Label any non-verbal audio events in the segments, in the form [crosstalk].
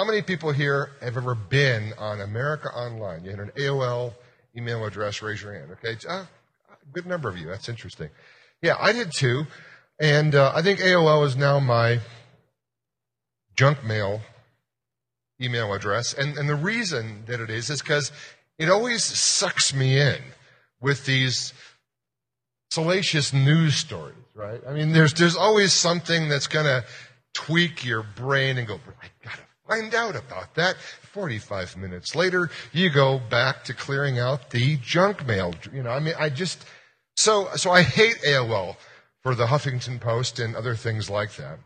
How many people here have ever been on America Online? You had an AOL email address, raise your hand. Okay, uh, good number of you. That's interesting. Yeah, I did too. And uh, I think AOL is now my junk mail email address. And, and the reason that it is is because it always sucks me in with these salacious news stories, right? I mean, there's, there's always something that's going to tweak your brain and go, I got to find out about that. 45 minutes later, you go back to clearing out the junk mail. You know, I mean, I just, so, so I hate AOL for the Huffington Post and other things like that.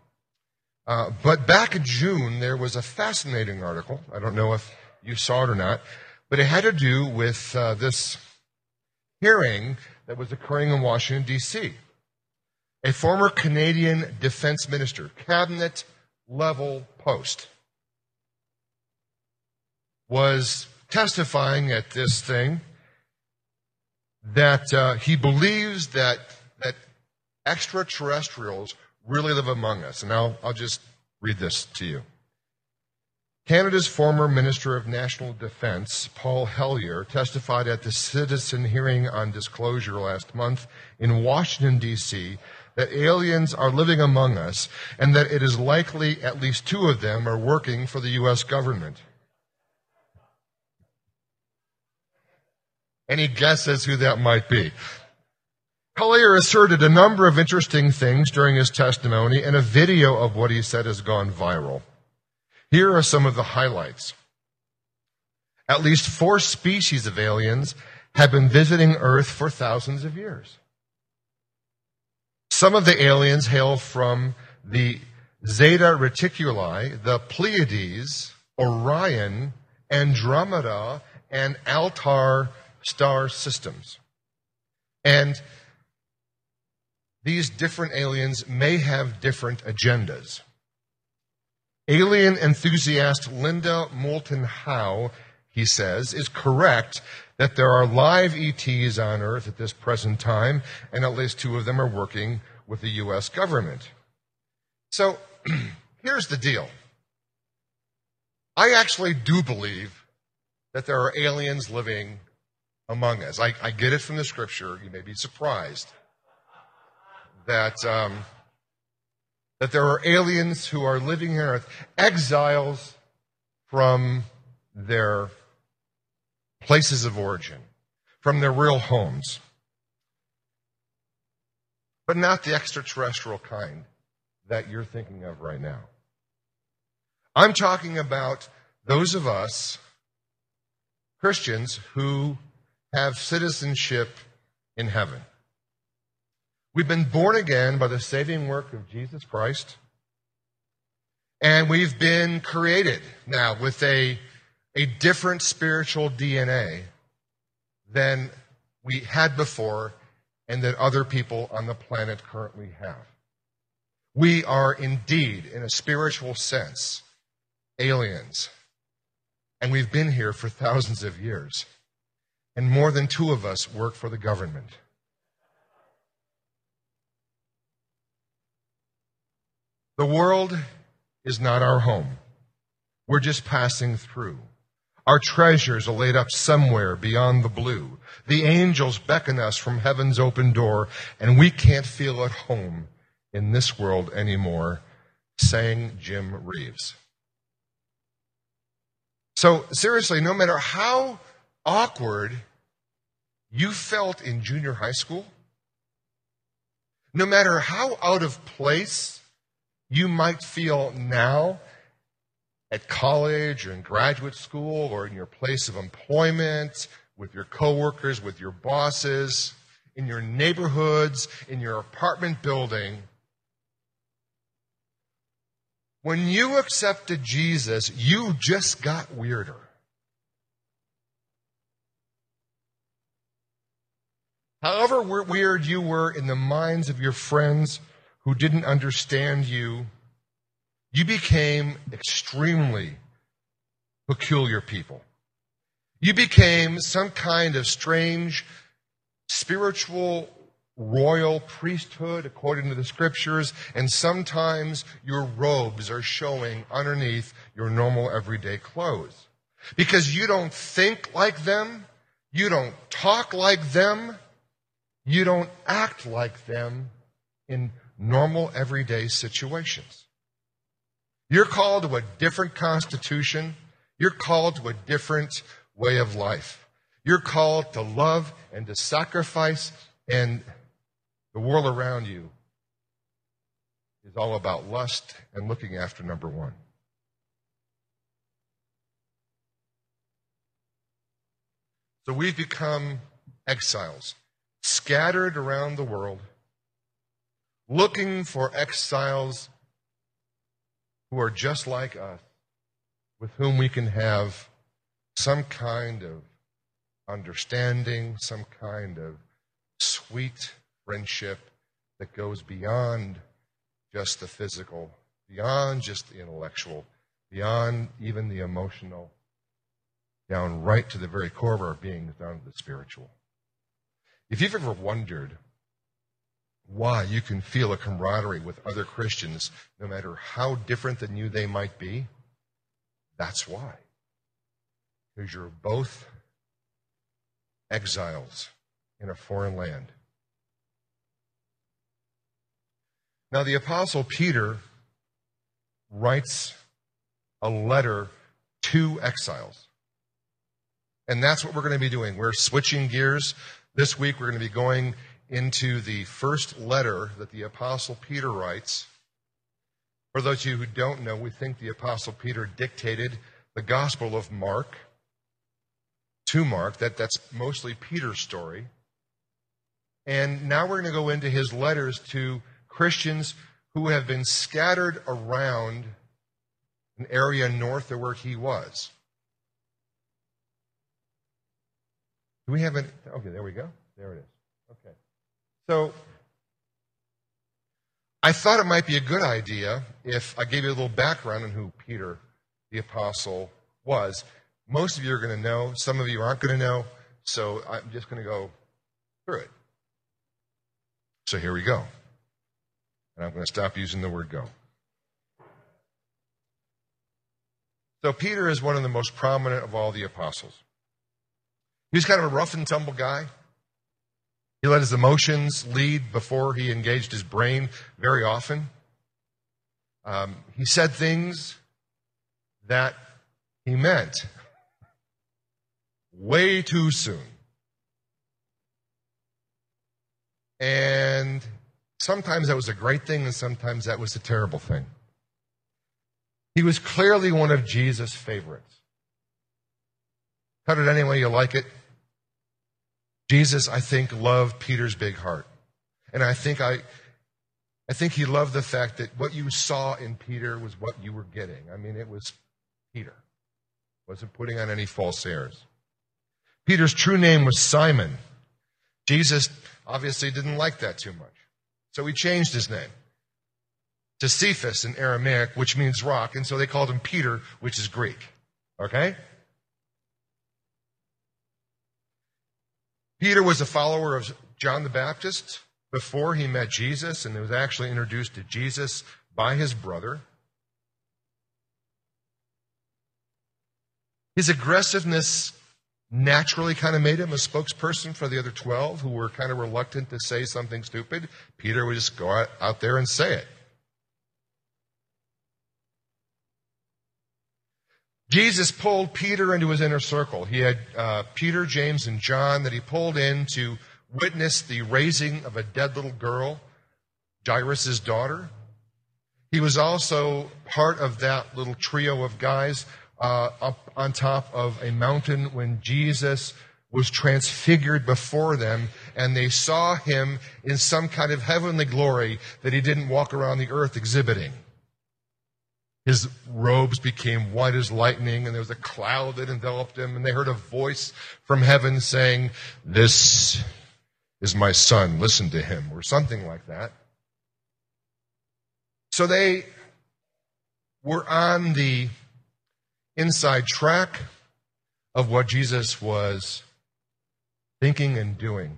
Uh, but back in June, there was a fascinating article. I don't know if you saw it or not, but it had to do with uh, this hearing that was occurring in Washington, D.C. A former Canadian defense minister, cabinet level post, was testifying at this thing that uh, he believes that, that extraterrestrials really live among us. And I'll, I'll just read this to you. Canada's former Minister of National Defense, Paul Hellyer, testified at the citizen hearing on disclosure last month in Washington, D.C., that aliens are living among us and that it is likely at least two of them are working for the U.S. government. Any guesses who that might be? Hellyer asserted a number of interesting things during his testimony, and a video of what he said has gone viral. Here are some of the highlights. At least four species of aliens have been visiting Earth for thousands of years. Some of the aliens hail from the Zeta Reticuli, the Pleiades, Orion, Andromeda, and Altair star systems. And these different aliens may have different agendas. Alien enthusiast Linda Moulton Howe, he says, is correct that there are live ETs on Earth at this present time, and at least two of them are working with the U.S. government. So [clears throat] here's the deal. I actually do believe that there are aliens living among us. I, I get it from the scripture. You may be surprised that, um, that there are aliens who are living here on earth, exiles from their places of origin, from their real homes, but not the extraterrestrial kind that you're thinking of right now. I'm talking about those of us, Christians, who have citizenship in heaven. We've been born again by the saving work of Jesus Christ. And we've been created now with a, a different spiritual DNA than we had before and that other people on the planet currently have. We are indeed, in a spiritual sense, aliens. And we've been here for thousands of years and more than two of us work for the government. The world is not our home. We're just passing through. Our treasures are laid up somewhere beyond the blue. The angels beckon us from heaven's open door, and we can't feel at home in this world anymore, sang Jim Reeves. So, seriously, no matter how awkward you felt in junior high school, no matter how out of place you might feel now at college or in graduate school or in your place of employment, with your coworkers, with your bosses, in your neighborhoods, in your apartment building. When you accepted Jesus, you just got weirder. However weird you were in the minds of your friends who didn't understand you, you became extremely peculiar people. You became some kind of strange spiritual royal priesthood according to the scriptures, and sometimes your robes are showing underneath your normal everyday clothes. Because you don't think like them, you don't talk like them, you don't act like them in normal everyday situations. You're called to a different constitution. You're called to a different way of life. You're called to love and to sacrifice, and the world around you is all about lust and looking after number one. So we've become exiles, scattered around the world, looking for exiles who are just like us, with whom we can have some kind of understanding, some kind of sweet friendship that goes beyond just the physical, beyond just the intellectual, beyond even the emotional, down right to the very core of our beings, down to the spiritual. If you've ever wondered why you can feel a camaraderie with other Christians, no matter how different than you they might be, that's why. Because you're both exiles in a foreign land. Now, the Apostle Peter writes a letter to exiles. And that's what we're going to be doing. We're switching gears. This week, we're going to be going into the first letter that the Apostle Peter writes. For those of you who don't know, we think the Apostle Peter dictated the Gospel of Mark to Mark. That, that's mostly Peter's story. And now we're going to go into his letters to Christians who have been scattered around an area north of where he was. Do we have an. Okay, there we go. There it is. Okay. So I thought it might be a good idea if I gave you a little background on who Peter the Apostle was. Most of you are going to know, some of you aren't going to know, so I'm just going to go through it. So here we go. And I'm going to stop using the word go. So Peter is one of the most prominent of all the apostles. He's kind of a rough and tumble guy. He let his emotions lead before he engaged his brain very often. Um, he said things that he meant way too soon. And sometimes that was a great thing, and sometimes that was a terrible thing. He was clearly one of Jesus' favorites. Cut it any way you like it. Jesus, I think, loved Peter's big heart. And I think I, I think he loved the fact that what you saw in Peter was what you were getting. I mean, it was Peter. Wasn't putting on any false airs. Peter's true name was Simon. Jesus obviously didn't like that too much. So he changed his name to Cephas in Aramaic, which means rock, and so they called him Peter, which is Greek. Okay? Peter was a follower of John the Baptist before he met Jesus and was actually introduced to Jesus by his brother. His aggressiveness naturally kind of made him a spokesperson for the other 12 who were kind of reluctant to say something stupid. Peter would just go out there and say it. Jesus pulled Peter into his inner circle. He had uh, Peter, James, and John that he pulled in to witness the raising of a dead little girl, Jairus' daughter. He was also part of that little trio of guys uh, up on top of a mountain when Jesus was transfigured before them and they saw him in some kind of heavenly glory that he didn't walk around the earth exhibiting. His robes became white as lightning, and there was a cloud that enveloped him, and they heard a voice from heaven saying, This is my son, listen to him, or something like that. So they were on the inside track of what Jesus was thinking and doing.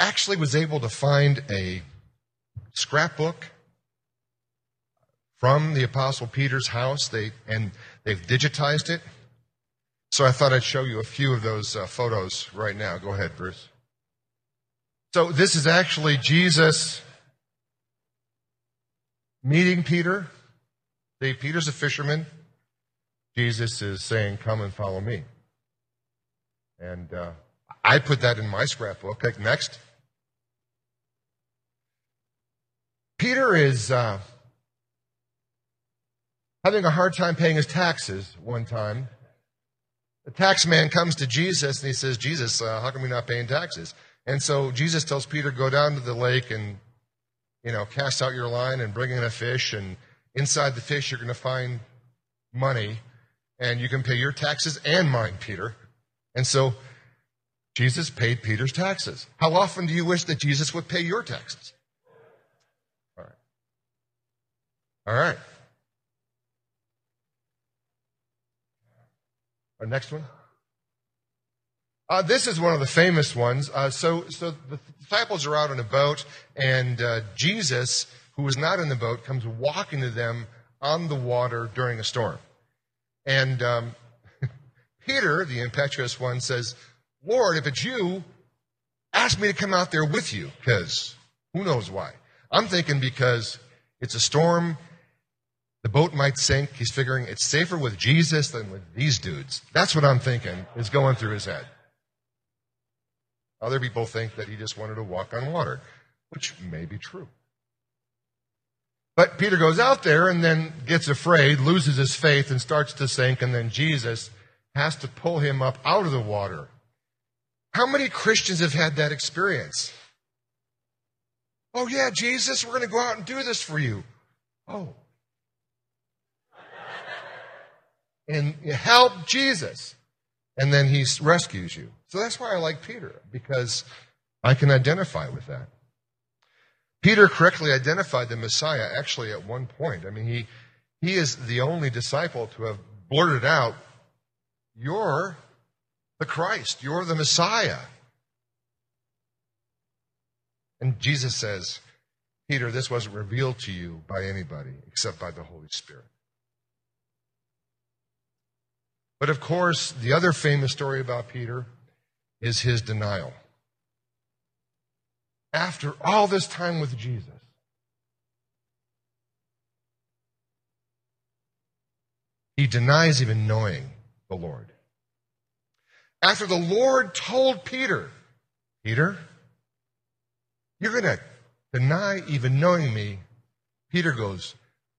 Actually was able to find a scrapbook from the Apostle Peter's house. They, and they've digitized it. So I thought I'd show you a few of those uh, photos right now. Go ahead, Bruce. So this is actually Jesus meeting Peter. See, Peter's a fisherman. Jesus is saying, Come and follow me. And uh, I put that in my scrapbook. Next. Peter is uh, having a hard time paying his taxes one time. The tax man comes to Jesus and he says, Jesus, uh, how come you're not paying taxes? And so Jesus tells Peter, go down to the lake and, you know, cast out your line and bring in a fish. And inside the fish, you're going to find money. And you can pay your taxes and mine, Peter. And so Jesus paid Peter's taxes. How often do you wish that Jesus would pay your taxes? All right. All right. Our next one. Uh, this is one of the famous ones. Uh, so, so the disciples are out on a boat, and uh, Jesus, who was not in the boat, comes walking to them on the water during a storm. And um, [laughs] Peter, the impetuous one, says, Lord, if it's you, ask me to come out there with you, because who knows why. I'm thinking because it's a storm, the boat might sink. He's figuring it's safer with Jesus than with these dudes. That's what I'm thinking is going through his head. Other people think that he just wanted to walk on water, which may be true. But Peter goes out there and then gets afraid, loses his faith, and starts to sink, and then Jesus has to pull him up out of the water. How many Christians have had that experience? Oh, yeah, Jesus, we're going to go out and do this for you. Oh. And help Jesus. And then he rescues you. So that's why I like Peter, because I can identify with that. Peter correctly identified the Messiah actually at one point. I mean, he, he is the only disciple to have blurted out, You're the Christ, you're the Messiah. And Jesus says, Peter, this wasn't revealed to you by anybody except by the Holy Spirit. But of course, the other famous story about Peter is his denial. After all this time with Jesus, he denies even knowing the Lord. After the Lord told Peter, Peter, you're going to deny even knowing me, Peter goes,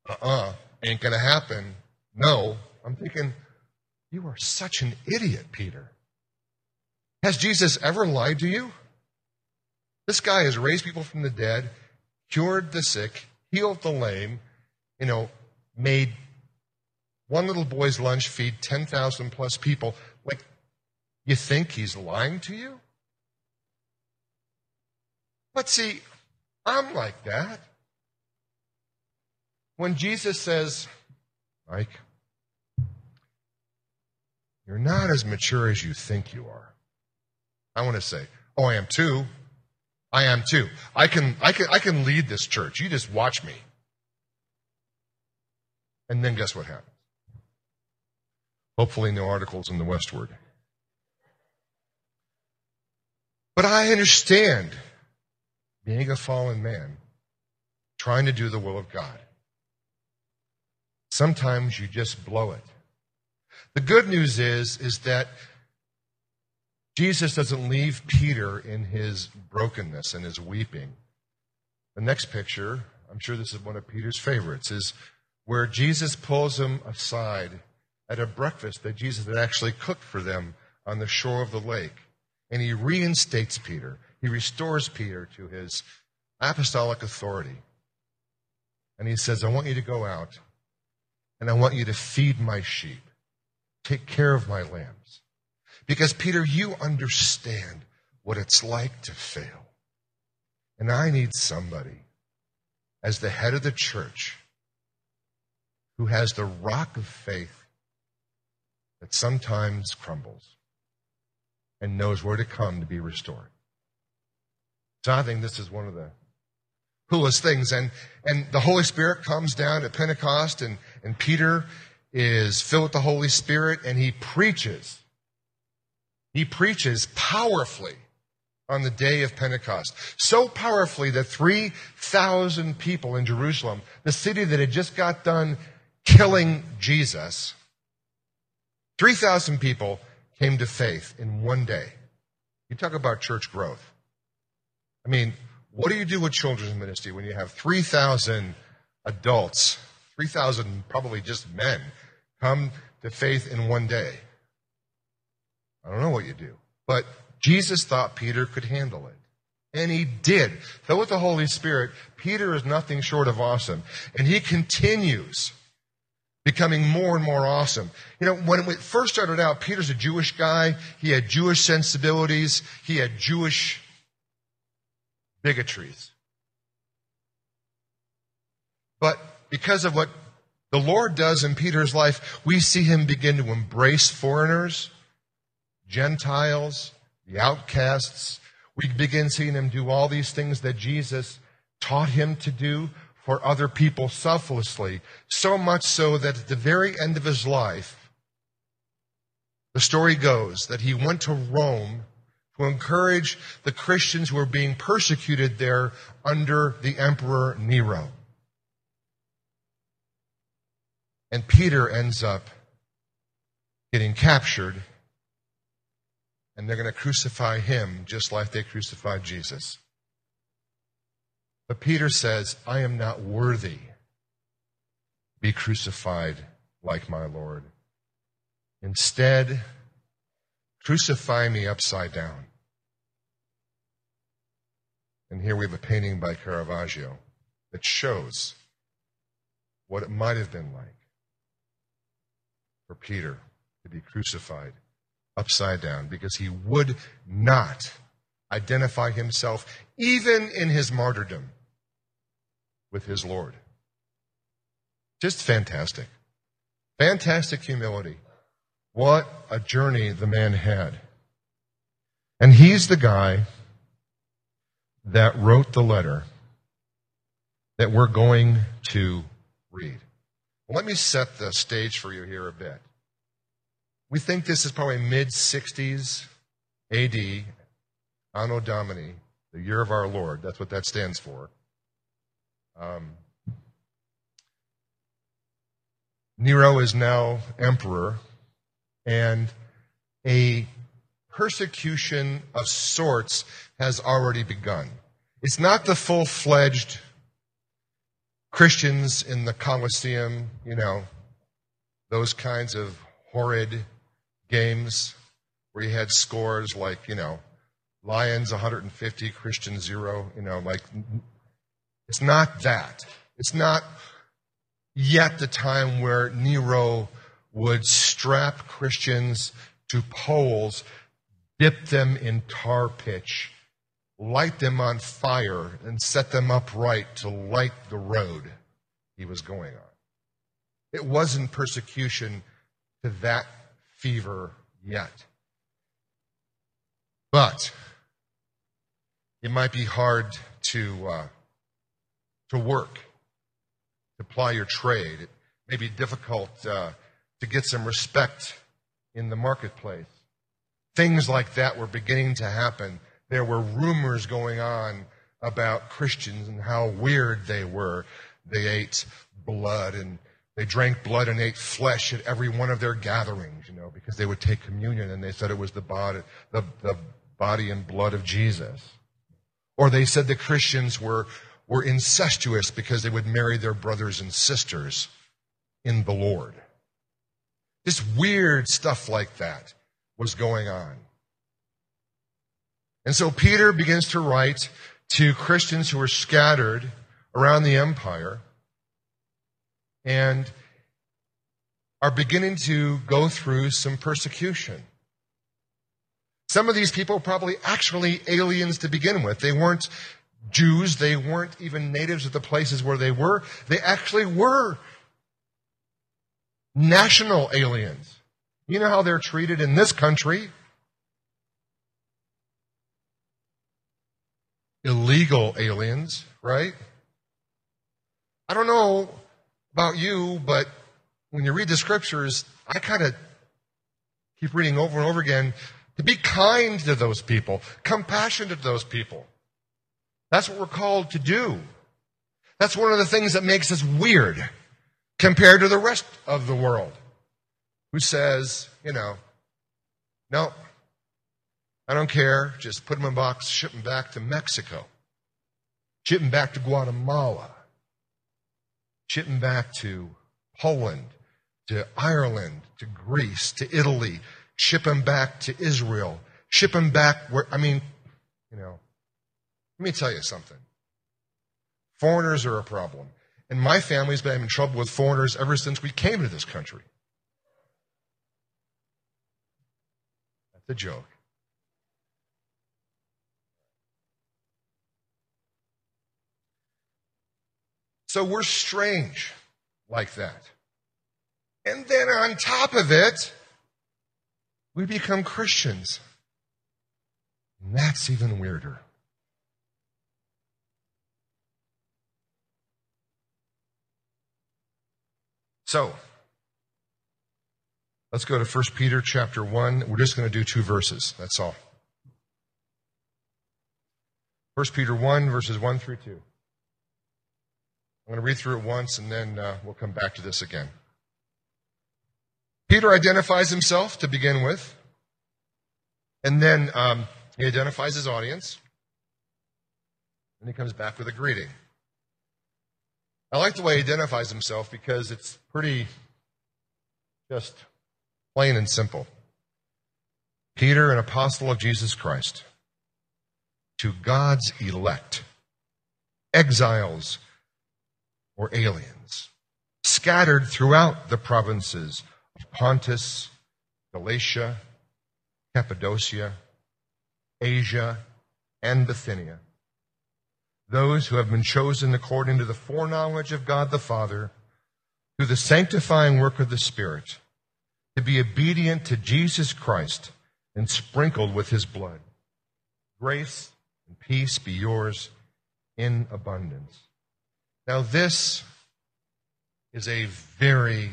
uh uh-uh, uh, ain't going to happen. No. I'm thinking, you are such an idiot, Peter. Has Jesus ever lied to you? This guy has raised people from the dead, cured the sick, healed the lame, you know, made one little boy's lunch feed 10,000 plus people. Like, you think he's lying to you? But see, I'm like that. When Jesus says, Mike, you're not as mature as you think you are. I want to say, Oh, I am too. I am too. I can, I can, I can lead this church. You just watch me. And then guess what happens? Hopefully, no articles in the Westword. But I understand being a fallen man, trying to do the will of God. Sometimes you just blow it. The good news is, is that Jesus doesn't leave Peter in his brokenness and his weeping. The next picture, I'm sure this is one of Peter's favorites, is where Jesus pulls him aside at a breakfast that Jesus had actually cooked for them on the shore of the lake. And he reinstates Peter. He restores Peter to his apostolic authority. And he says, I want you to go out and I want you to feed my sheep. Take care of my lambs. Because, Peter, you understand what it's like to fail. And I need somebody as the head of the church who has the rock of faith that sometimes crumbles and knows where to come to be restored. So I think this is one of the coolest things. And, and the Holy Spirit comes down at Pentecost and, and Peter is filled with the Holy Spirit and he preaches. He preaches powerfully on the day of Pentecost. So powerfully that 3,000 people in Jerusalem, the city that had just got done killing Jesus, 3,000 people came to faith in one day. You talk about church growth. I mean, what do you do with children's ministry when you have 3,000 adults, 3,000 probably just men, come to faith in one day? I don't know what you do. But Jesus thought Peter could handle it. And he did. Though with the Holy Spirit, Peter is nothing short of awesome. And he continues becoming more and more awesome. You know, when it first started out, Peter's a Jewish guy. He had Jewish sensibilities. He had Jewish bigotries. But because of what the Lord does in Peter's life, we see him begin to embrace foreigners, Gentiles, the outcasts. We begin seeing him do all these things that Jesus taught him to do for other people selflessly, so much so that at the very end of his life, the story goes that he went to Rome to encourage the Christians who were being persecuted there under the Emperor Nero. And Peter ends up getting captured, and they're going to crucify him just like they crucified Jesus. But Peter says, I am not worthy be crucified like my Lord. Instead, crucify me upside down. And here we have a painting by Caravaggio that shows what it might have been like for Peter to be crucified upside down because he would not identify himself, even in his martyrdom, with his Lord. Just fantastic. Fantastic humility. What a journey the man had. And he's the guy that wrote the letter that we're going to read. Let me set the stage for you here a bit. We think this is probably mid 60s AD, Anno Domini, the year of our Lord. That's what that stands for. Um, Nero is now emperor, and a persecution of sorts has already begun. It's not the full fledged Christians in the Colosseum, you know, those kinds of horrid games where you had scores like, you know, Lions 150, Christian zero, you know, like it's not that. It's not yet the time where Nero would strap Christians to poles, dip them in tar pitch, light them on fire, and set them upright to light the road he was going on. It wasn't persecution to that fever yet. But it might be hard to uh, to work, to ply your trade. It may be difficult uh, to get some respect in the marketplace. Things like that were beginning to happen. There were rumors going on about Christians and how weird they were. They ate blood and they drank blood and ate flesh at every one of their gatherings, you know, because they would take communion and they said it was the body, the, the body and blood of Jesus. Or they said the Christians were were incestuous because they would marry their brothers and sisters in the Lord. This weird stuff like that was going on. And so Peter begins to write to Christians who are scattered around the empire and are beginning to go through some persecution. Some of these people probably actually aliens to begin with. They weren't Jews. They weren't even natives of the places where they were. They actually were national aliens. You know how they're treated in this country. Illegal aliens, right? I don't know about you, but when you read the scriptures, I kind of keep reading over and over again to be kind to those people, compassionate to those people. That's what we're called to do. That's one of the things that makes us weird compared to the rest of the world who says, you know, no, I don't care. Just put them in a box, ship them back to Mexico, ship them back to Guatemala, ship them back to Poland, to Ireland, to Greece, to Italy, ship them back to Israel, ship them back where, I mean, you know, let me tell you something. Foreigners are a problem. And my family's been in trouble with foreigners ever since we came to this country. That's a joke. So we're strange like that. And then on top of it, we become Christians. And that's even weirder. So, let's go to 1 Peter chapter 1. We're just going to do two verses. That's all. 1 Peter 1, verses 1 through 2. I'm going to read through it once and then uh, we'll come back to this again. Peter identifies himself to begin with, and then um, he identifies his audience, and he comes back with a greeting. I like the way he identifies himself because it's pretty just plain and simple. Peter, an apostle of Jesus Christ, to God's elect, exiles or aliens, scattered throughout the provinces of Pontus, Galatia, Cappadocia, Asia, and Bithynia those who have been chosen according to the foreknowledge of God the Father, through the sanctifying work of the Spirit, to be obedient to Jesus Christ and sprinkled with his blood. Grace and peace be yours in abundance. Now, this is a very,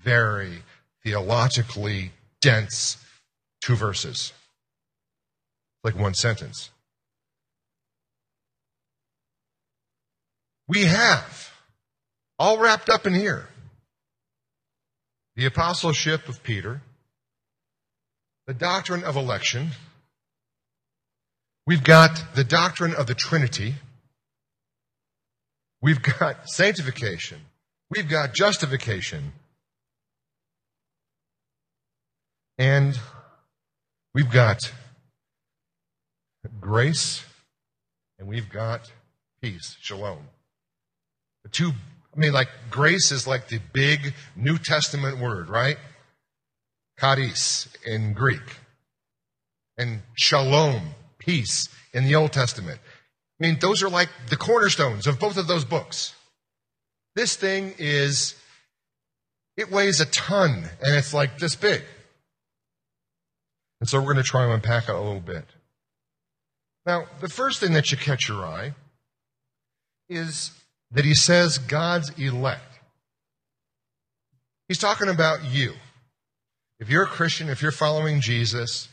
very theologically dense two verses, like one sentence. We have, all wrapped up in here, the apostleship of Peter, the doctrine of election, we've got the doctrine of the Trinity, we've got sanctification, we've got justification, and we've got grace, and we've got peace, shalom. The two, I mean, like grace is like the big New Testament word, right? Charis in Greek. And shalom, peace in the Old Testament. I mean, those are like the cornerstones of both of those books. This thing is, it weighs a ton and it's like this big. And so we're going to try and unpack it a little bit. Now, the first thing that should catch your eye is that he says God's elect. He's talking about you. If you're a Christian, if you're following Jesus,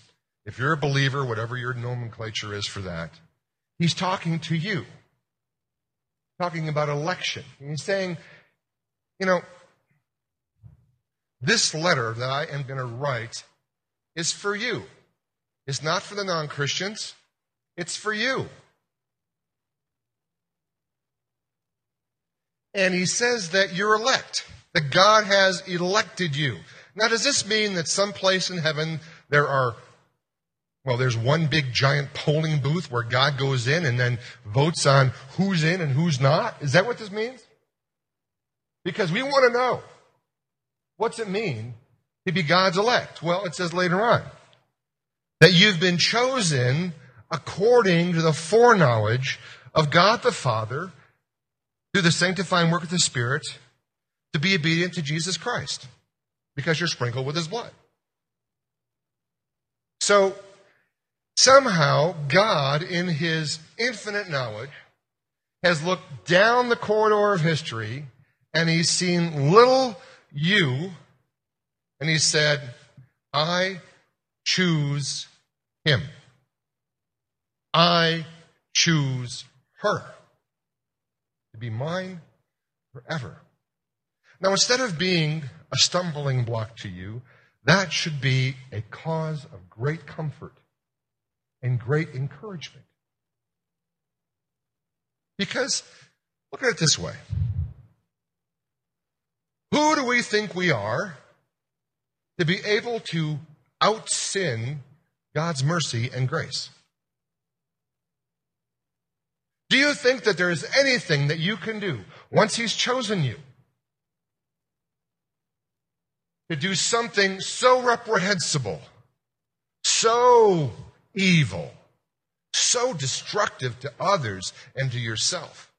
if you're a believer, whatever your nomenclature is for that, he's talking to you. Talking about election. He's saying, you know, this letter that I am going to write is for you. It's not for the non Christians, it's for you. and he says that you're elect, that God has elected you. Now, does this mean that someplace in heaven there are, well, there's one big giant polling booth where God goes in and then votes on who's in and who's not? Is that what this means? Because we want to know. What's it mean to be God's elect? Well, it says later on that you've been chosen according to the foreknowledge of God the Father through the sanctifying work of the Spirit to be obedient to Jesus Christ because you're sprinkled with his blood. So, somehow God, in his infinite knowledge, has looked down the corridor of history and he's seen little you and he said, I choose him. I choose her to be mine forever. Now, instead of being a stumbling block to you, that should be a cause of great comfort and great encouragement. Because, look at it this way who do we think we are to be able to out sin God's mercy and grace? Do you think that there is anything that you can do once He's chosen you to do something so reprehensible, so evil, so destructive to others and to yourself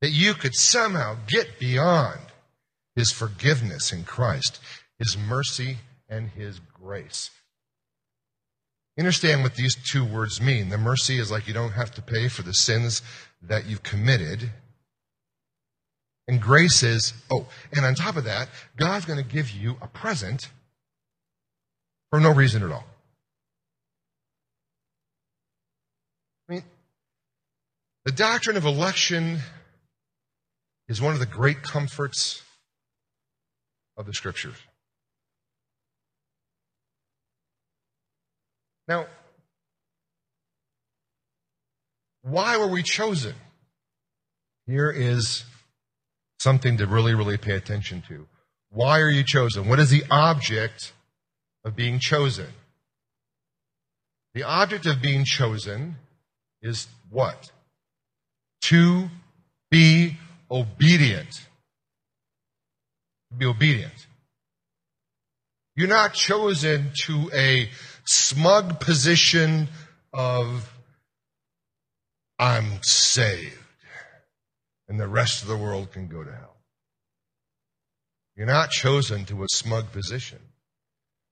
that you could somehow get beyond His forgiveness in Christ, His mercy, and His grace? Understand what these two words mean. The mercy is like you don't have to pay for the sins that you've committed. And grace is, oh, and on top of that, God's going to give you a present for no reason at all. I mean, the doctrine of election is one of the great comforts of the scriptures. Now, why were we chosen? Here is something to really, really pay attention to. Why are you chosen? What is the object of being chosen? The object of being chosen is what? To be obedient. Be obedient. You're not chosen to a smug position of, I'm saved, and the rest of the world can go to hell. You're not chosen to a smug position.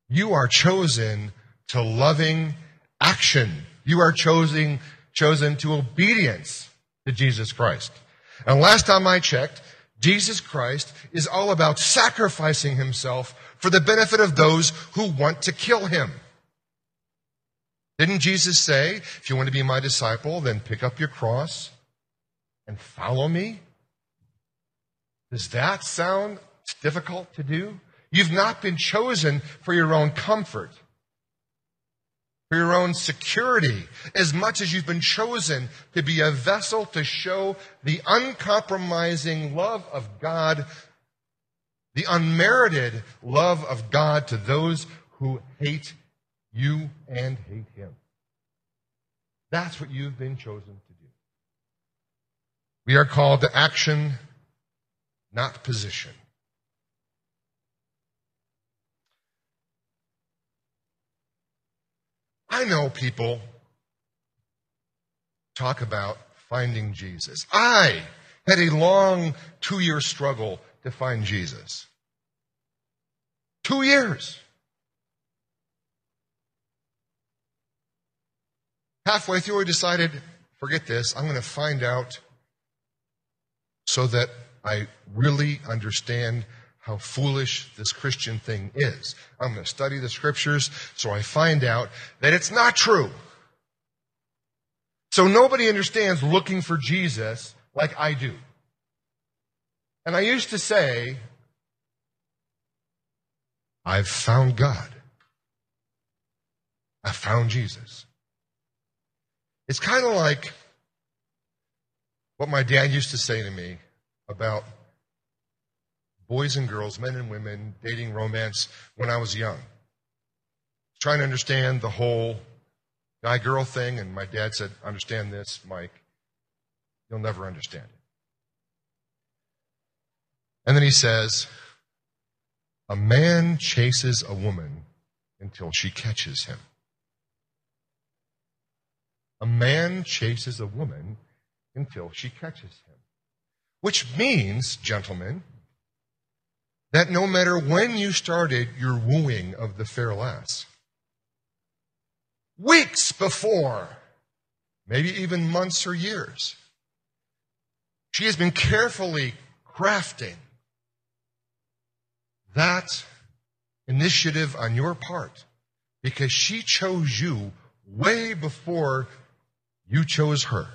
You are chosen to loving action. You are chosen, chosen to obedience to Jesus Christ. And last time I checked, Jesus Christ is all about sacrificing himself for the benefit of those who want to kill him. Didn't Jesus say, if you want to be my disciple, then pick up your cross and follow me? Does that sound difficult to do? You've not been chosen for your own comfort, for your own security, as much as you've been chosen to be a vessel to show the uncompromising love of God, the unmerited love of God to those who hate you and hate him. That's what you've been chosen to do. We are called to action, not position. I know people talk about finding Jesus. I had a long two year struggle to find Jesus. Two years. Halfway through, I decided, forget this, I'm going to find out so that I really understand how foolish this Christian thing is. I'm going to study the scriptures so I find out that it's not true. So nobody understands looking for Jesus like I do. And I used to say, I've found God. I found Jesus. It's kind of like what my dad used to say to me about boys and girls, men and women, dating romance when I was young. Trying to understand the whole guy girl thing, and my dad said, Understand this, Mike. You'll never understand it. And then he says, A man chases a woman until she catches him. A man chases a woman until she catches him. Which means, gentlemen, that no matter when you started your wooing of the fair lass, weeks before, maybe even months or years. She has been carefully crafting that initiative on your part because she chose you way before you chose her.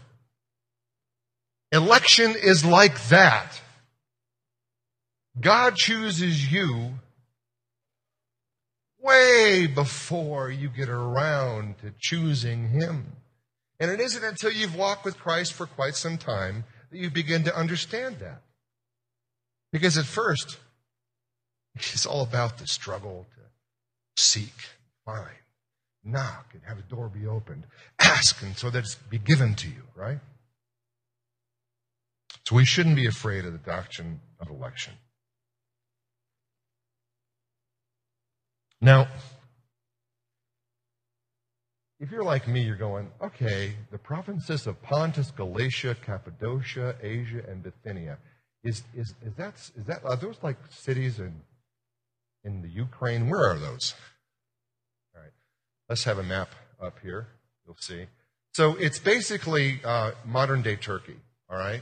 Election is like that. God chooses you way before you get around to choosing Him. And it isn't until you've walked with Christ for quite some time that you begin to understand that. Because at first, it's all about the struggle to seek, find, knock, and have a door be opened. Ask, and so that it's be given to you, right? So we shouldn't be afraid of the doctrine of election. Now, if you're like me, you're going, okay, the provinces of Pontus, Galatia, Cappadocia, Asia, and Bithynia. Is, is, is, that, is that, are those like cities in, in the Ukraine? Where are those? All right. Let's have a map up here. You'll see. So it's basically uh, modern day Turkey, all right?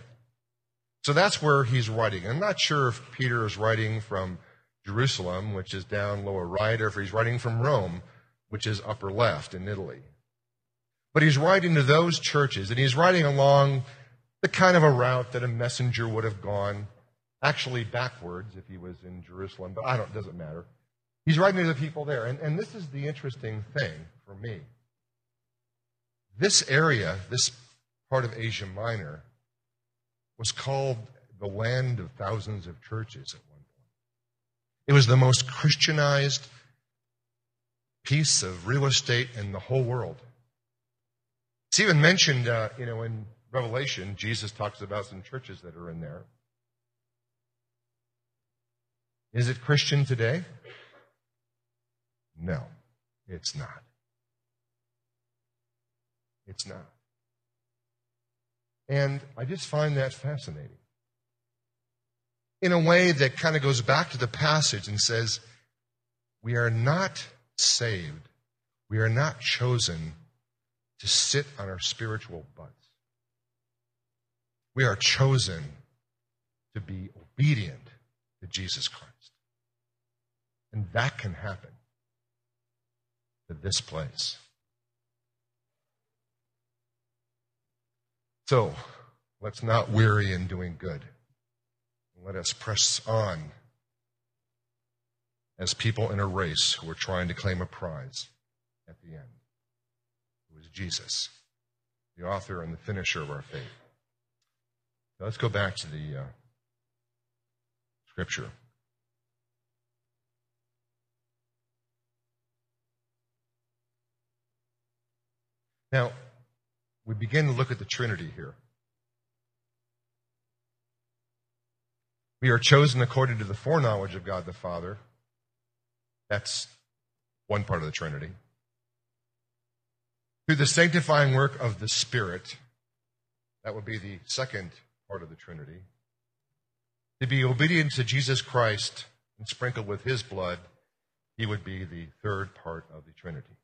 So that's where he's writing. I'm not sure if Peter is writing from Jerusalem, which is down lower right, or if he's writing from Rome, which is upper left in Italy. But he's writing to those churches, and he's writing along the kind of a route that a messenger would have gone, actually backwards if he was in Jerusalem, but I don't, it doesn't matter. He's writing to the people there. And, and this is the interesting thing for me. This area, this part of Asia Minor, was called the land of thousands of churches at. It was the most Christianized piece of real estate in the whole world. It's even mentioned, uh, you know, in Revelation, Jesus talks about some churches that are in there. Is it Christian today? No, it's not. It's not. And I just find that fascinating. In a way that kind of goes back to the passage and says, we are not saved, we are not chosen to sit on our spiritual butts. We are chosen to be obedient to Jesus Christ. And that can happen to this place. So, let's not weary in doing good. Let us press on as people in a race who are trying to claim a prize at the end. It was Jesus, the author and the finisher of our faith. Now let's go back to the uh, scripture. Now, we begin to look at the Trinity here. We are chosen according to the foreknowledge of God the Father. That's one part of the Trinity. Through the sanctifying work of the Spirit, that would be the second part of the Trinity. To be obedient to Jesus Christ and sprinkled with his blood, he would be the third part of the Trinity.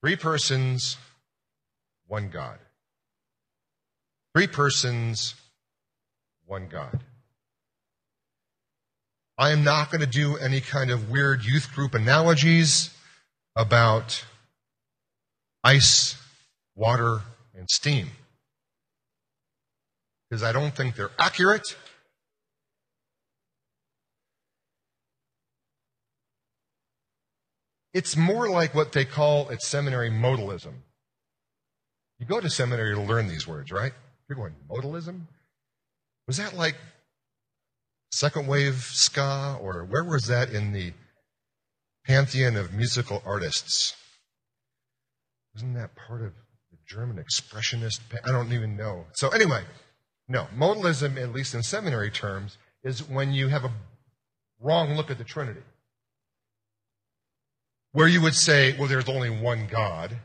Three persons, one God. Three persons, one God. I am not going to do any kind of weird youth group analogies about ice, water, and steam because I don't think they're accurate. It's more like what they call at seminary modalism. You go to seminary to learn these words, right? You're going, modalism? Was that like second wave ska, or where was that in the pantheon of musical artists? Wasn't that part of the German expressionist? I don't even know. So, anyway, no. Modalism, at least in seminary terms, is when you have a wrong look at the Trinity. Where you would say, well, there's only one God,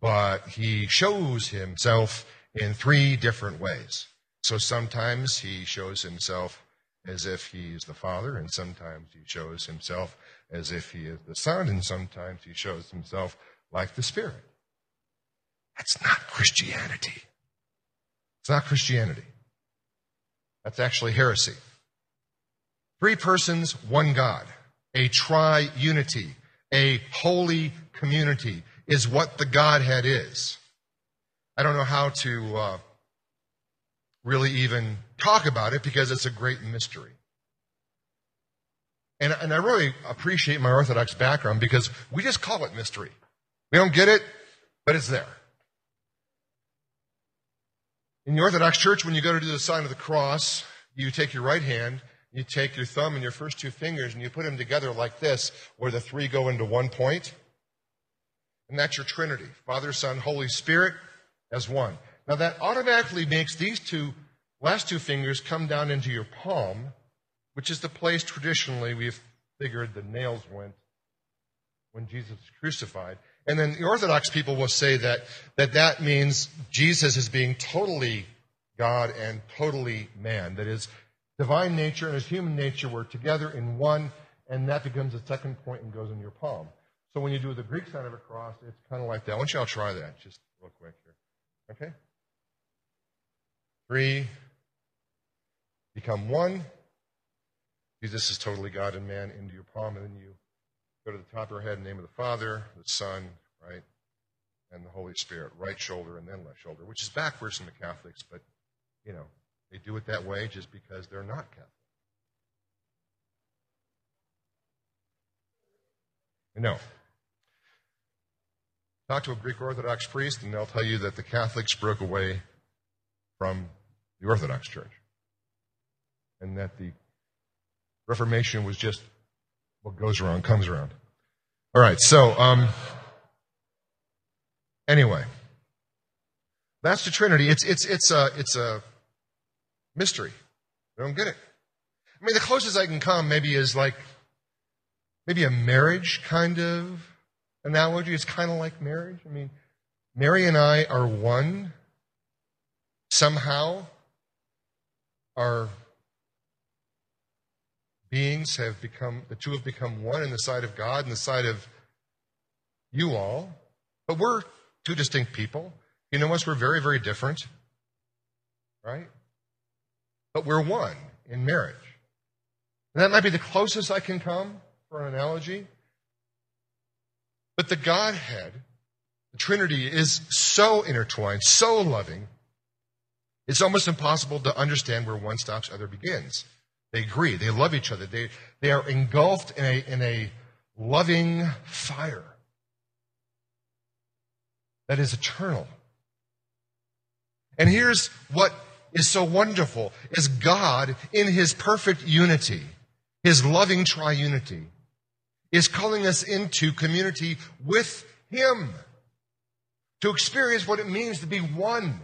but he shows himself in three different ways. So sometimes he shows himself as if he is the Father, and sometimes he shows himself as if he is the Son, and sometimes he shows himself like the Spirit. That's not Christianity. It's not Christianity. That's actually heresy. Three persons, one God. A tri-unity, a holy community is what the Godhead is. I don't know how to uh, really even talk about it because it's a great mystery. And, and I really appreciate my Orthodox background because we just call it mystery. We don't get it, but it's there. In the Orthodox Church, when you go to do the sign of the cross, you take your right hand, you take your thumb and your first two fingers, and you put them together like this, where the three go into one point. And that's your Trinity Father, Son, Holy Spirit as one. Now, that automatically makes these two last two fingers come down into your palm, which is the place traditionally we've figured the nails went when Jesus was crucified. And then the Orthodox people will say that that, that means Jesus is being totally God and totally man. That is, divine nature and his human nature were together in one, and that becomes the second point and goes in your palm. So when you do the Greek sign of a cross, it's kind of like that. I want you all try that just real quick here. Okay? Three, become one. Jesus is totally God and man into your palm, and then you go to the top of your head in the name of the Father, the Son, right, and the Holy Spirit, right shoulder and then left shoulder, which is backwards in the Catholics, but, you know, they do it that way just because they're not Catholic. No. Talk to a Greek Orthodox priest, and they'll tell you that the Catholics broke away from the Orthodox Church. And that the Reformation was just what goes around comes around. All right, so um, anyway, that's the Trinity. It's it's it's a it's a mystery. I don't get it. I mean, the closest I can come maybe is like maybe a marriage kind of analogy. It's kind of like marriage. I mean, Mary and I are one somehow. Our beings have become, the two have become one in the sight of God and the sight of you all. But we're two distinct people. You know us, we're very, very different. Right? But we're one in marriage. And that might be the closest I can come for an analogy. But the Godhead, the Trinity, is so intertwined, so loving, it's almost impossible to understand where one stops, other begins. They agree. They love each other. They, they are engulfed in a, in a loving fire that is eternal. And here's what is so wonderful is God in his perfect unity, his loving triunity, is calling us into community with him to experience what it means to be one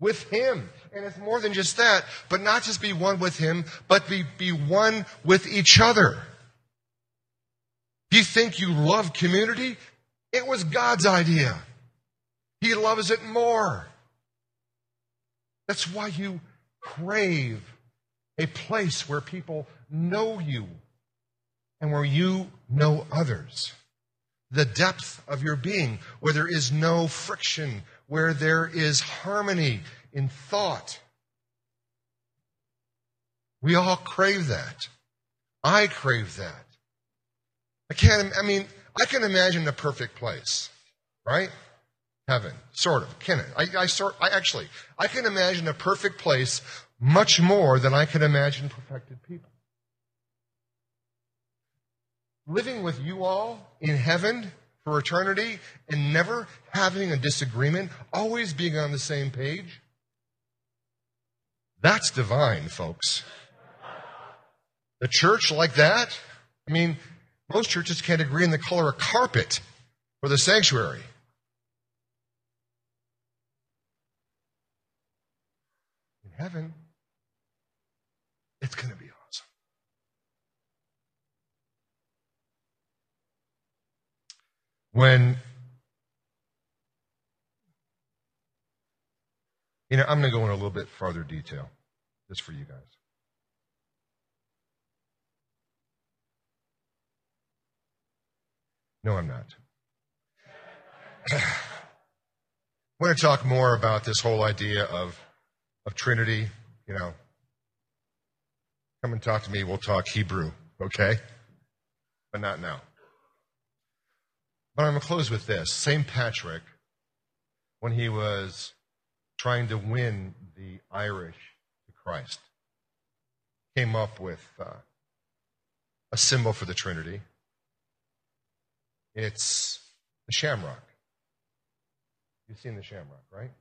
with him. And it's more than just that, but not just be one with Him, but be, be one with each other. You think you love community? It was God's idea. He loves it more. That's why you crave a place where people know you and where you know others. The depth of your being, where there is no friction, where there is harmony in thought. We all crave that. I crave that. I can't, I mean, I can imagine a perfect place, right? Heaven, sort of. Can it? I, I sort, I actually, I can imagine a perfect place much more than I can imagine perfected people. Living with you all in heaven for eternity and never having a disagreement, always being on the same page. That's divine, folks. The church like that, I mean, most churches can't agree on the color of carpet for the sanctuary. In heaven, it's going to be awesome. When You know, I'm going to go in a little bit farther detail just for you guys. No, I'm not. [sighs] I want to talk more about this whole idea of, of Trinity. You know, come and talk to me. We'll talk Hebrew, okay? But not now. But I'm going to close with this. St. Patrick, when he was trying to win the Irish to Christ, came up with uh, a symbol for the Trinity. It's the shamrock. You've seen the shamrock, right?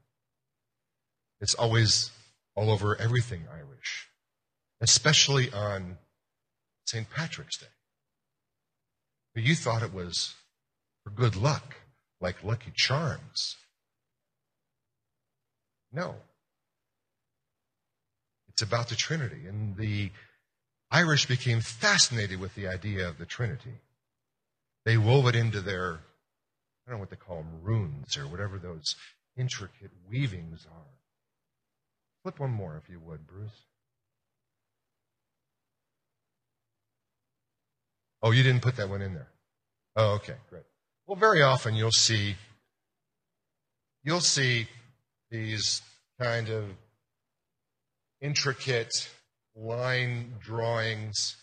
It's always all over everything Irish, especially on St. Patrick's Day. But you thought it was for good luck, like Lucky Charms. No. It's about the Trinity. And the Irish became fascinated with the idea of the Trinity. They wove it into their, I don't know what they call them, runes or whatever those intricate weavings are. Flip one more if you would, Bruce. Oh, you didn't put that one in there. Oh, okay, great. Well, very often you'll see you'll see these kind of intricate line drawings.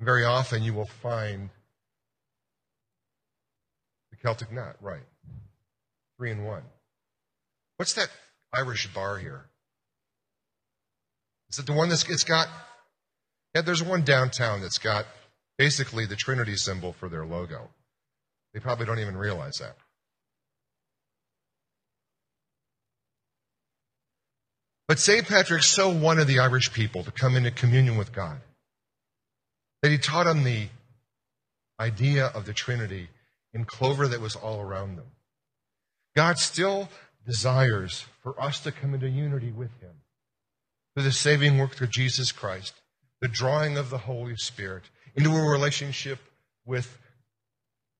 Very often you will find the Celtic knot, right. Three and one. What's that Irish bar here? Is it the one that's it's got yeah, there's one downtown that's got basically the Trinity symbol for their logo. They probably don't even realize that. But St. Patrick so wanted the Irish people to come into communion with God that he taught them the idea of the Trinity in clover that was all around them. God still desires for us to come into unity with him through the saving work of Jesus Christ, the drawing of the Holy Spirit into a relationship with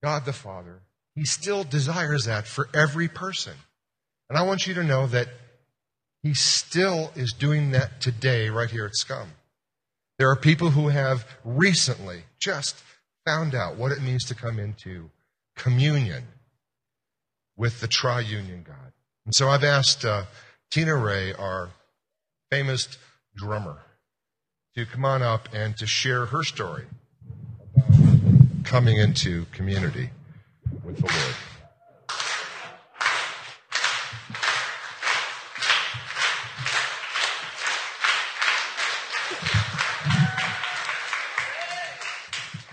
God the Father. He still desires that for every person. And I want you to know that he still is doing that today, right here at Scum. There are people who have recently just found out what it means to come into communion with the triune God. And so I've asked uh, Tina Ray, our famous drummer, to come on up and to share her story coming into community with the Lord.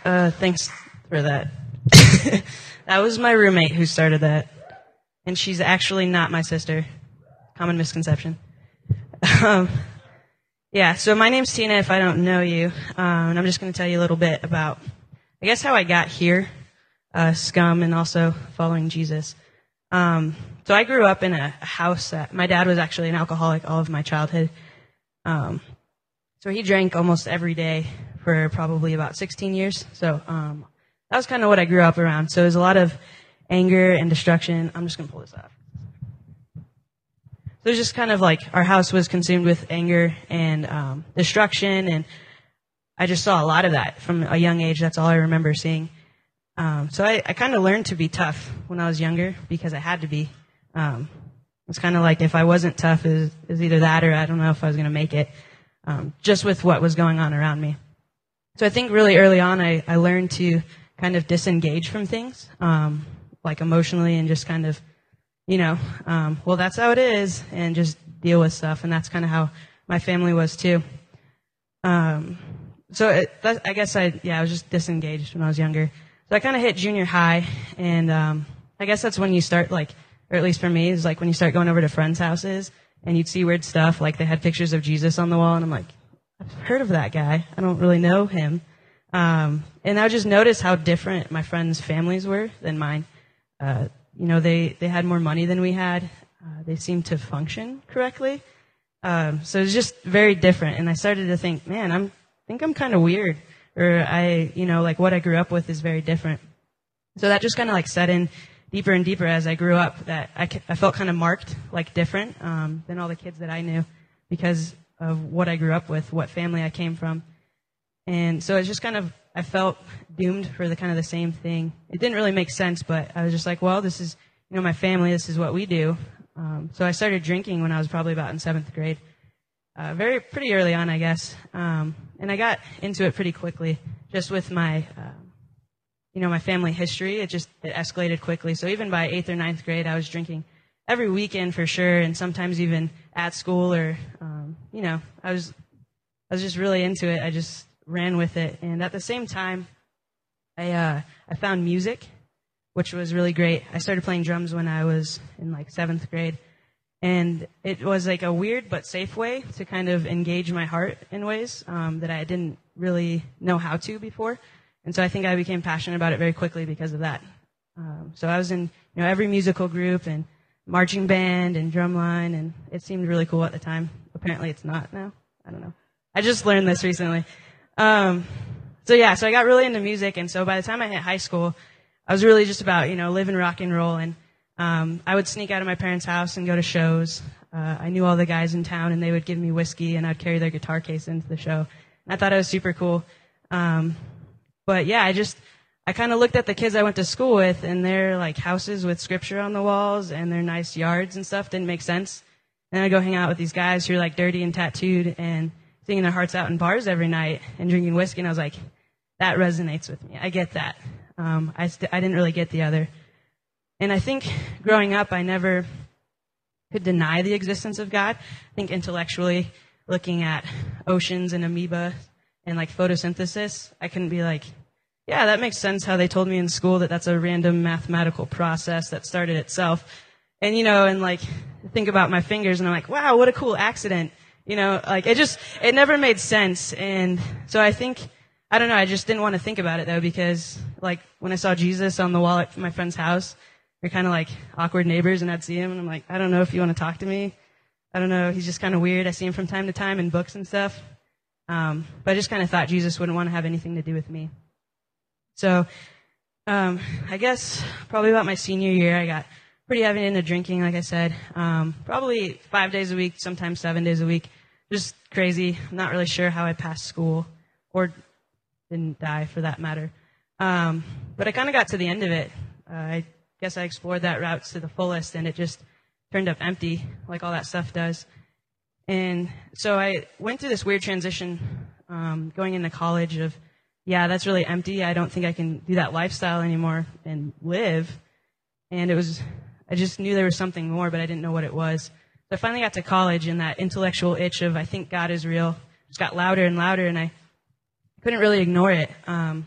Uh, thanks for that. [laughs] that was my roommate who started that. And she's actually not my sister. Common misconception. [laughs] Um, yeah, so my name's Tina if I don't know you. Um, and I'm just going to tell you a little bit about, I guess, how I got here, uh, scum, and also following Jesus. Um, so I grew up in a, a, house that my dad was actually an alcoholic all of my childhood. Um, so he drank almost every day for probably about 16 years. So um, that was kind of what I grew up around. So it was a lot of anger and destruction. I'm just going to pull this off. So it was just kind of like our house was consumed with anger and um, destruction, and I just saw a lot of that from a young age. That's all I remember seeing. Um, so I, I kind of learned to be tough when I was younger because I had to be. Um, it's kind of like if I wasn't tough, is is either that or I don't know if I was going to make it. Um, just with what was going on around me. So I think really early on, I, I learned to kind of disengage from things, um, like emotionally, and just kind of, you know, um, well, that's how it is, and just deal with stuff. And that's kind of how my family was too. Um, so it, I guess I, yeah, I was just disengaged when I was younger. So I kind of hit junior high, and um, I guess that's when you start like, or at least for me, is like when you start going over to friends' houses and you'd see weird stuff, like they had pictures of Jesus on the wall, and I'm like, I've heard of that guy. I don't really know him. Um, and I just noticed how different my friends' families were than mine. Uh, you know, they, they had more money than we had. Uh, they seemed to function correctly. Um, so it was just very different. And I started to think, man, I'm, think I'm kind of weird. Or I, you know, like what I grew up with is very different. So that just kind of like set in deeper and deeper as I grew up that I, I felt kind of marked, like different, um, than all the kids that I knew because of what I grew up with, what family I came from. And so it's just kind of, I felt doomed for the kind of the same thing. It didn't really make sense, but I was just like, well, this is, you you know, my family, this is what we do. Um, so I started drinking when I was probably about in seventh grade. Uh, very pretty early on, I guess. Um, and I got into it pretty quickly, just with my, uh, you know, my family history. It just it escalated quickly. So even by eighth or ninth grade, I was drinking every weekend for sure, and sometimes even at school or, um, you know, I was, I was just really into it. I just ran with it, and at the same time, I, uh, I found music, which was really great. I started playing drums when I was in like seventh grade, and it was like a weird but safe way to kind of engage my heart in ways um, that I didn't really know how to before. And so I think I became passionate about it very quickly because of that. Um, so I was in you know every musical group and marching band and drumline, and it seemed really cool at the time. Apparently, it's not now. I don't know. I just learned this recently. Um, so yeah, so I got really into music, and so by the time I hit high school, I was really just about you know living rock and roll, and um, I would sneak out of my parents' house and go to shows. Uh, I knew all the guys in town, and they would give me whiskey, and I'd carry their guitar case into the show. And I thought it was super cool. Um, but yeah, I just I kind of looked at the kids I went to school with, and their like houses with scripture on the walls and their nice yards and stuff didn't make sense. And I'd go hang out with these guys who are like dirty and tattooed and singing their hearts out in bars every night and drinking whiskey. And I was like, that resonates with me. I get that. Um, I st- I didn't really get the other. And I think growing up, I never could deny the existence of God. I think intellectually, looking at oceans and amoeba and like photosynthesis, I couldn't be like, yeah, that makes sense how they told me in school that that's a random mathematical process that started itself. And, you know, and like, think about my fingers and I'm like, wow, what a cool accident. You know, like it just, it never made sense. And so I think, I don't know, I just didn't want to think about it though because like when I saw Jesus on the wall at my friend's house, we're kind of like awkward neighbors and I'd see him and I'm like, I don't know if you want to talk to me. I don't know. He's just kind of weird. I see him from time to time in books and stuff. Um, but I just kind of thought Jesus wouldn't want to have anything to do with me. So, um, I guess probably about my senior year, I got pretty heavy into drinking, like I said. Um, probably five days a week, sometimes seven days a week. Just crazy. I'm not really sure how I passed school or didn't die for that matter. Um, but I kind of got to the end of it. Uh, I guess I explored that route to the fullest and it just turned up empty, like all that stuff does. And so I went through this weird transition um, going into college of yeah, that's really empty. I don't think I can do that lifestyle anymore and live. And it was, I just knew there was something more, but I didn't know what it was. So I finally got to college and that intellectual itch of I think God is real just got louder and louder and I couldn't really ignore it. Um,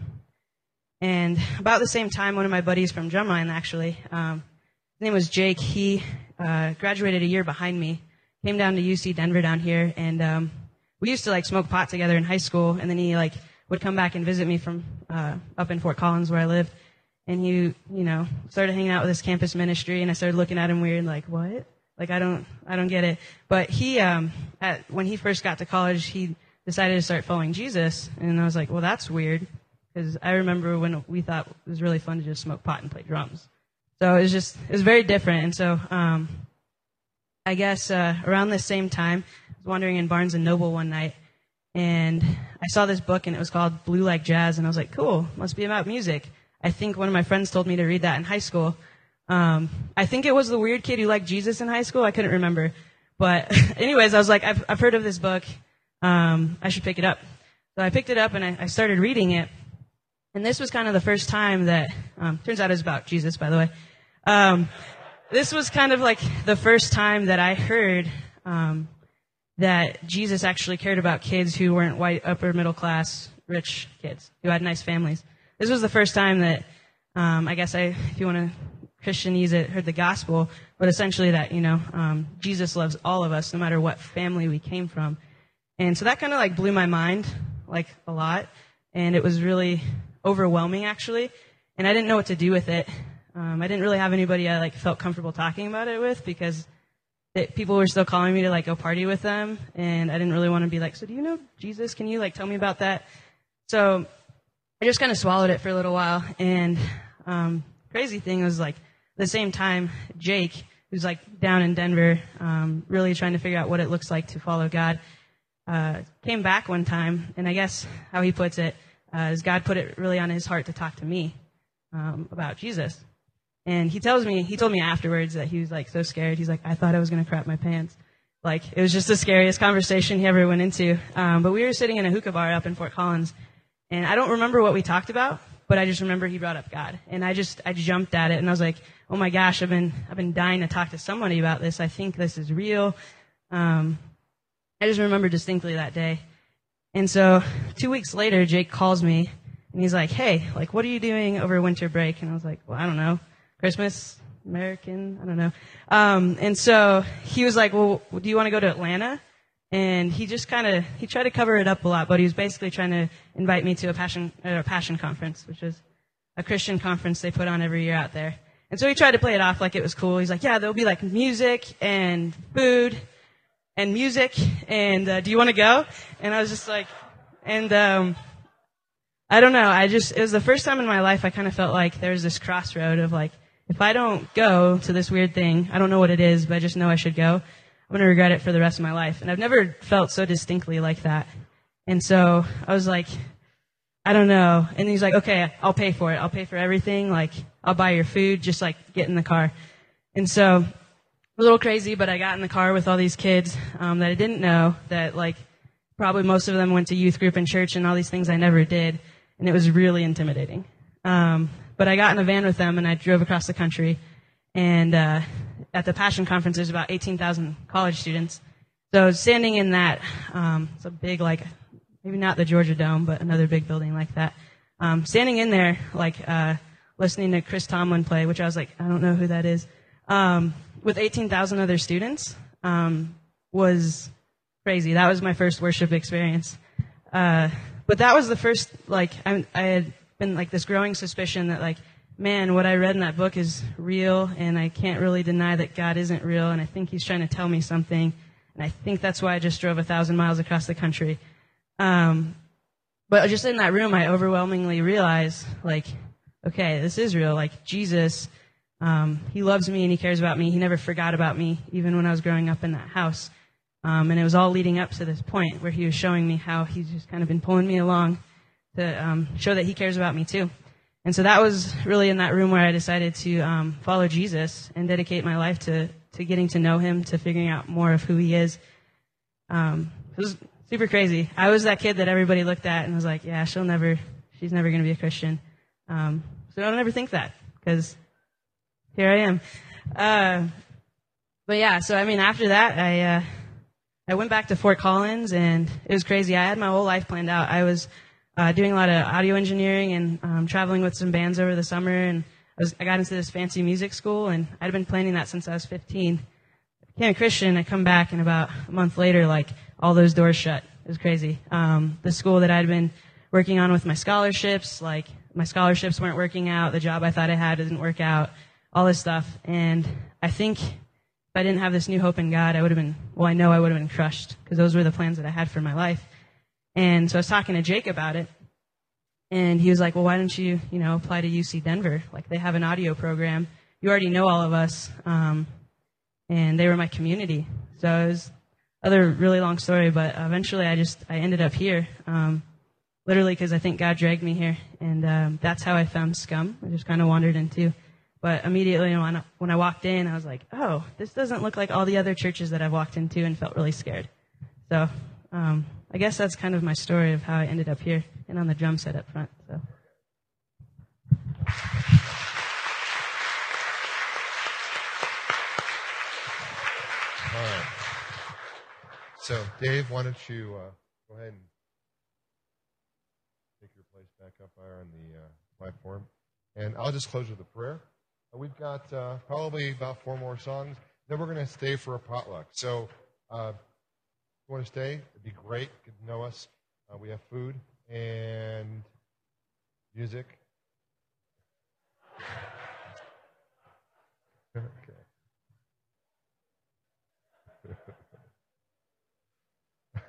and about the same time, one of my buddies from Drumline actually, um, his name was Jake. He uh, graduated a year behind me, came down to UC Denver down here, and um, we used to like smoke pot together in high school. And then he like would come back and visit me from uh, up in Fort Collins where I lived. And he, you know, started hanging out with his campus ministry, and I started looking at him weird, like, what? Like, I don't, I don't get it. But he, um, at, when he first got to college, he decided to start following Jesus, and I was like, well, that's weird, because I remember when we thought it was really fun to just smoke pot and play drums. So it was just, it was very different. And so, um, I guess uh, around the same time, I was wandering in Barnes and Noble one night, and I saw this book and it was called Blue Like Jazz, and I was like, cool, must be about music. I think one of my friends told me to read that in high school. Um, I think it was the weird kid who liked Jesus in high school. I couldn't remember. But [laughs] anyways, I was like, I've, I've heard of this book. Um, I should pick it up. So I picked it up and I, I started reading it. And this was kind of the first time that, um, turns out it was about Jesus, by the way. Um, this was kind of like the first time that I heard, um, that Jesus actually cared about kids who weren't white, upper middle class, rich kids who had nice families. This was the first time that, um, I guess I, if you want to Christianese it, heard the gospel, but essentially that, you know, um, Jesus loves all of us no matter what family we came from. And so that kind of like blew my mind, like a lot. And it was really overwhelming actually. And I didn't know what to do with it. Um, I didn't really have anybody I like felt comfortable talking about it with because that people were still calling me to like go party with them, and I didn't really want to be like, so do you know Jesus? Can you like tell me about that? So I just kind of swallowed it for a little while, and um, crazy thing was like the same time, Jake, who's like down in Denver, um, really trying to figure out what it looks like to follow God, uh, came back one time, and I guess how he puts it uh, is God put it really on his heart to talk to me um, about Jesus. And he tells me, he told me afterwards that he was like so scared. He's like, I thought I was going to crap my pants. Like, it was just the scariest conversation he ever went into. Um, but we were sitting in a hookah bar up in Fort Collins, and I don't remember what we talked about, but I just remember he brought up God. And I just, I jumped at it, and I was like, oh my gosh, I've been, I've been dying to talk to somebody about this. I think this is real. Um, I just remember distinctly that day. And so two weeks later, Jake calls me and he's like, Hey, like, what are you doing over winter break? And I was like, Well, I don't know. Christmas, American, I don't know. Um, and so he was like, Well, do you want to go to Atlanta? And he just kind of, he tried to cover it up a lot, but he was basically trying to invite me to a passion, a passion conference, which is a Christian conference they put on every year out there. And so he tried to play it off like it was cool. He's like, yeah, there'll be like music and food and music and uh, do you want to go? And I was just like, and um, I don't know. I just it was the first time in my life I kind of felt like there was this crossroad of like, if I don't go to this weird thing, I don't know what it is, but I just know I should go. I'm going to regret it for the rest of my life. And I've never felt so distinctly like that. And so I was like, I don't know. And he's like, okay, I'll pay for it. I'll pay for everything. Like, I'll buy your food. Just like get in the car. And so a little crazy, but I got in the car with all these kids um, that I didn't know. That like probably most of them went to youth group and church and all these things I never did, and it was really intimidating. Um, but I got in a van with them and I drove across the country. And uh, at the Passion Conference, there's about 18,000 college students. So standing in that, um, it's a big like maybe not the Georgia Dome, but another big building like that. Um, standing in there, like uh, listening to Chris Tomlin play, which I was like, I don't know who that is um, with 18,000 other students um, was crazy. That was my first worship experience. Uh, but that was the first, like, I, I had been like this growing suspicion that, like, man, what I read in that book is real, and I can't really deny that God isn't real, and I think He's trying to tell me something, and I think that's why I just drove a thousand miles across the country. Um, but just in that room, I overwhelmingly realized, like, okay, this is real. Like, Jesus um, he loves me and he cares about me. He never forgot about me, even when I was growing up in that house. Um, and it was all leading up to this point where he was showing me how he's just kind of been pulling me along to um, show that he cares about me too. And so that was really in that room where I decided to um, follow Jesus and dedicate my life to, to getting to know him, to figuring out more of who he is. Um, it was super crazy. I was that kid that everybody looked at and was like, yeah, she'll never, she's never going to be a Christian. Um, so don't ever think that because here I am. Uh, but yeah, so I mean, after that, I uh, I went back to Fort Collins, and it was crazy. I had my whole life planned out. I was uh, doing a lot of audio engineering and um, traveling with some bands over the summer, and I, was, I got into this fancy music school, and I'd been planning that since I was 15. I became a Christian. I come back, and about a month later, like all those doors shut. It was crazy. Um, the school that I'd been working on with my scholarships, like my scholarships weren't working out. The job I thought I had didn't work out all this stuff. And I think if I didn't have this new hope in God, I would have been, well, I know I would have been crushed because those were the plans that I had for my life. And so I was talking to Jake about it. And he was like, well, why don't you, you know, apply to UC Denver? Like they have an audio program. You already know all of us. Um, and they were my community. So it was other really long story, but eventually I just, I ended up here. Um, literally because I think God dragged me here. And um, that's how I found Scum. I just kind of wandered into but immediately when I, when I walked in, I was like, oh, this doesn't look like all the other churches that I've walked into and felt really scared. So um, I guess that's kind of my story of how I ended up here and on the drum set up front. So. All right. So, Dave, why don't you uh, go ahead and take your place back up there on the uh, platform? And I'll just close with a prayer. We've got uh, probably about four more songs. Then we're going to stay for a potluck. So uh, if you want to stay, it'd be great. Get to know us. Uh, we have food and music. okay.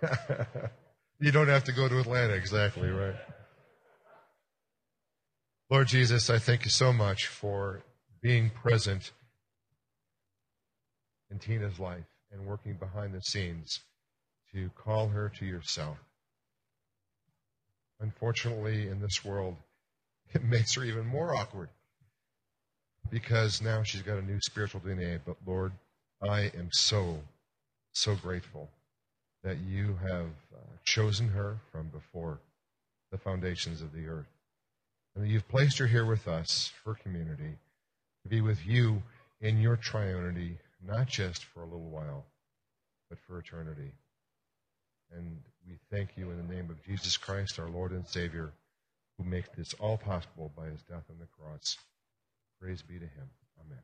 [laughs] you don't have to go to Atlanta, exactly, right? Lord Jesus, I thank you so much for being present in Tina's life and working behind the scenes to call her to yourself. Unfortunately, in this world, [laughs] it makes her even more awkward. because now she's got a new spiritual DNA. But Lord, I am so, so grateful that you have uh, chosen her from before the foundations of the earth. And that you've placed her here with us for community, be with you in your triunity, not just for a little while, but for eternity. And we thank you in the name of Jesus Christ, our Lord and Savior, who makes this all possible by his death on the cross. Praise be to him. Amen.